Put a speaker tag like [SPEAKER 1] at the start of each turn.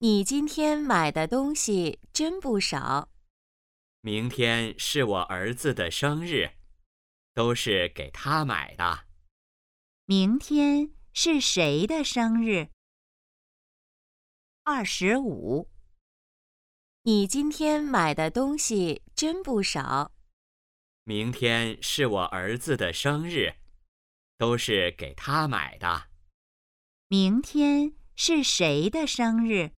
[SPEAKER 1] 你今天买的东西真不少。
[SPEAKER 2] 明天是我儿子的生日都是给他买的。
[SPEAKER 3] 明天是谁的生日？二十五。
[SPEAKER 1] 你今天买的东西真不少。
[SPEAKER 2] 明天是我儿子的生日都是给他买的。
[SPEAKER 3] 明天是谁的生日